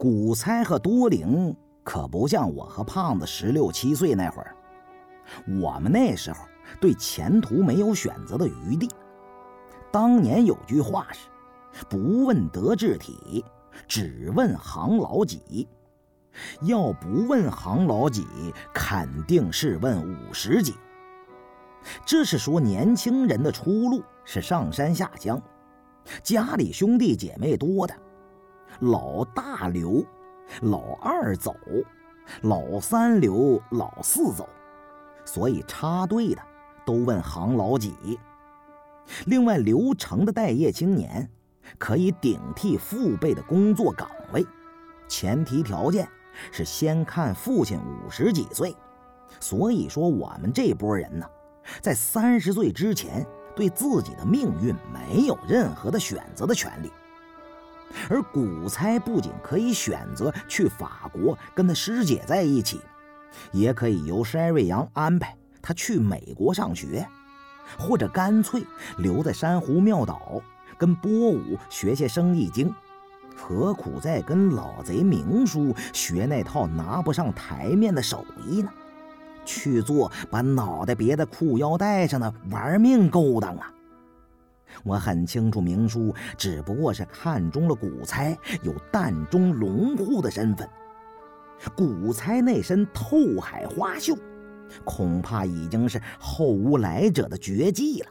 古猜和多灵可不像我和胖子十六七岁那会儿，我们那时候对前途没有选择的余地。当年有句话是：“不问德智体，只问行老几。”要不问行老几，肯定是问五十几。这是说年轻人的出路是上山下乡，家里兄弟姐妹多的，老大留，老二走，老三留，老四走，所以插队的都问行老几。另外，留城的待业青年可以顶替父辈的工作岗位，前提条件。是先看父亲五十几岁，所以说我们这波人呢，在三十岁之前对自己的命运没有任何的选择的权利。而古猜不仅可以选择去法国跟他师姐在一起，也可以由山瑞阳安排他去美国上学，或者干脆留在珊瑚庙岛跟波武学些生意经。何苦再跟老贼明叔学那套拿不上台面的手艺呢？去做把脑袋别在裤腰带上的玩命勾当啊！我很清楚，明叔只不过是看中了古猜有淡中龙户的身份。古猜那身透海花绣，恐怕已经是后无来者的绝技了。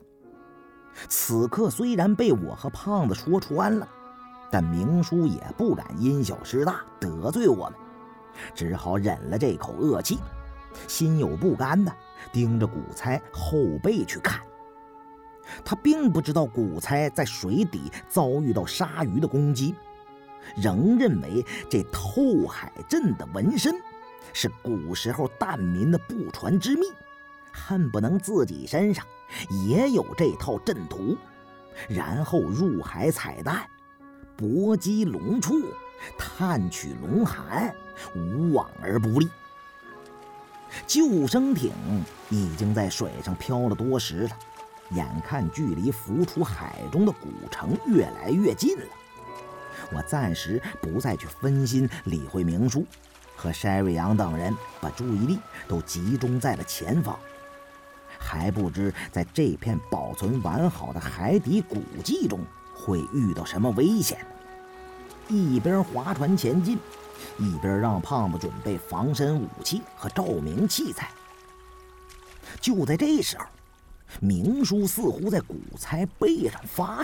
此刻虽然被我和胖子说穿了。但明叔也不敢因小失大得罪我们，只好忍了这口恶气，心有不甘的盯着古猜后背去看。他并不知道古猜在水底遭遇到鲨鱼的攻击，仍认为这透海阵的纹身是古时候蛋民的不传之秘，恨不能自己身上也有这套阵图，然后入海采蛋。搏击龙处，探取龙寒，无往而不利。救生艇已经在水上漂了多时了，眼看距离浮出海中的古城越来越近了，我暂时不再去分心理会明叔，和筛瑞阳等人把注意力都集中在了前方，还不知在这片保存完好的海底古迹中。会遇到什么危险？一边划船前进，一边让胖子准备防身武器和照明器材。就在这时候，明叔似乎在古猜背上发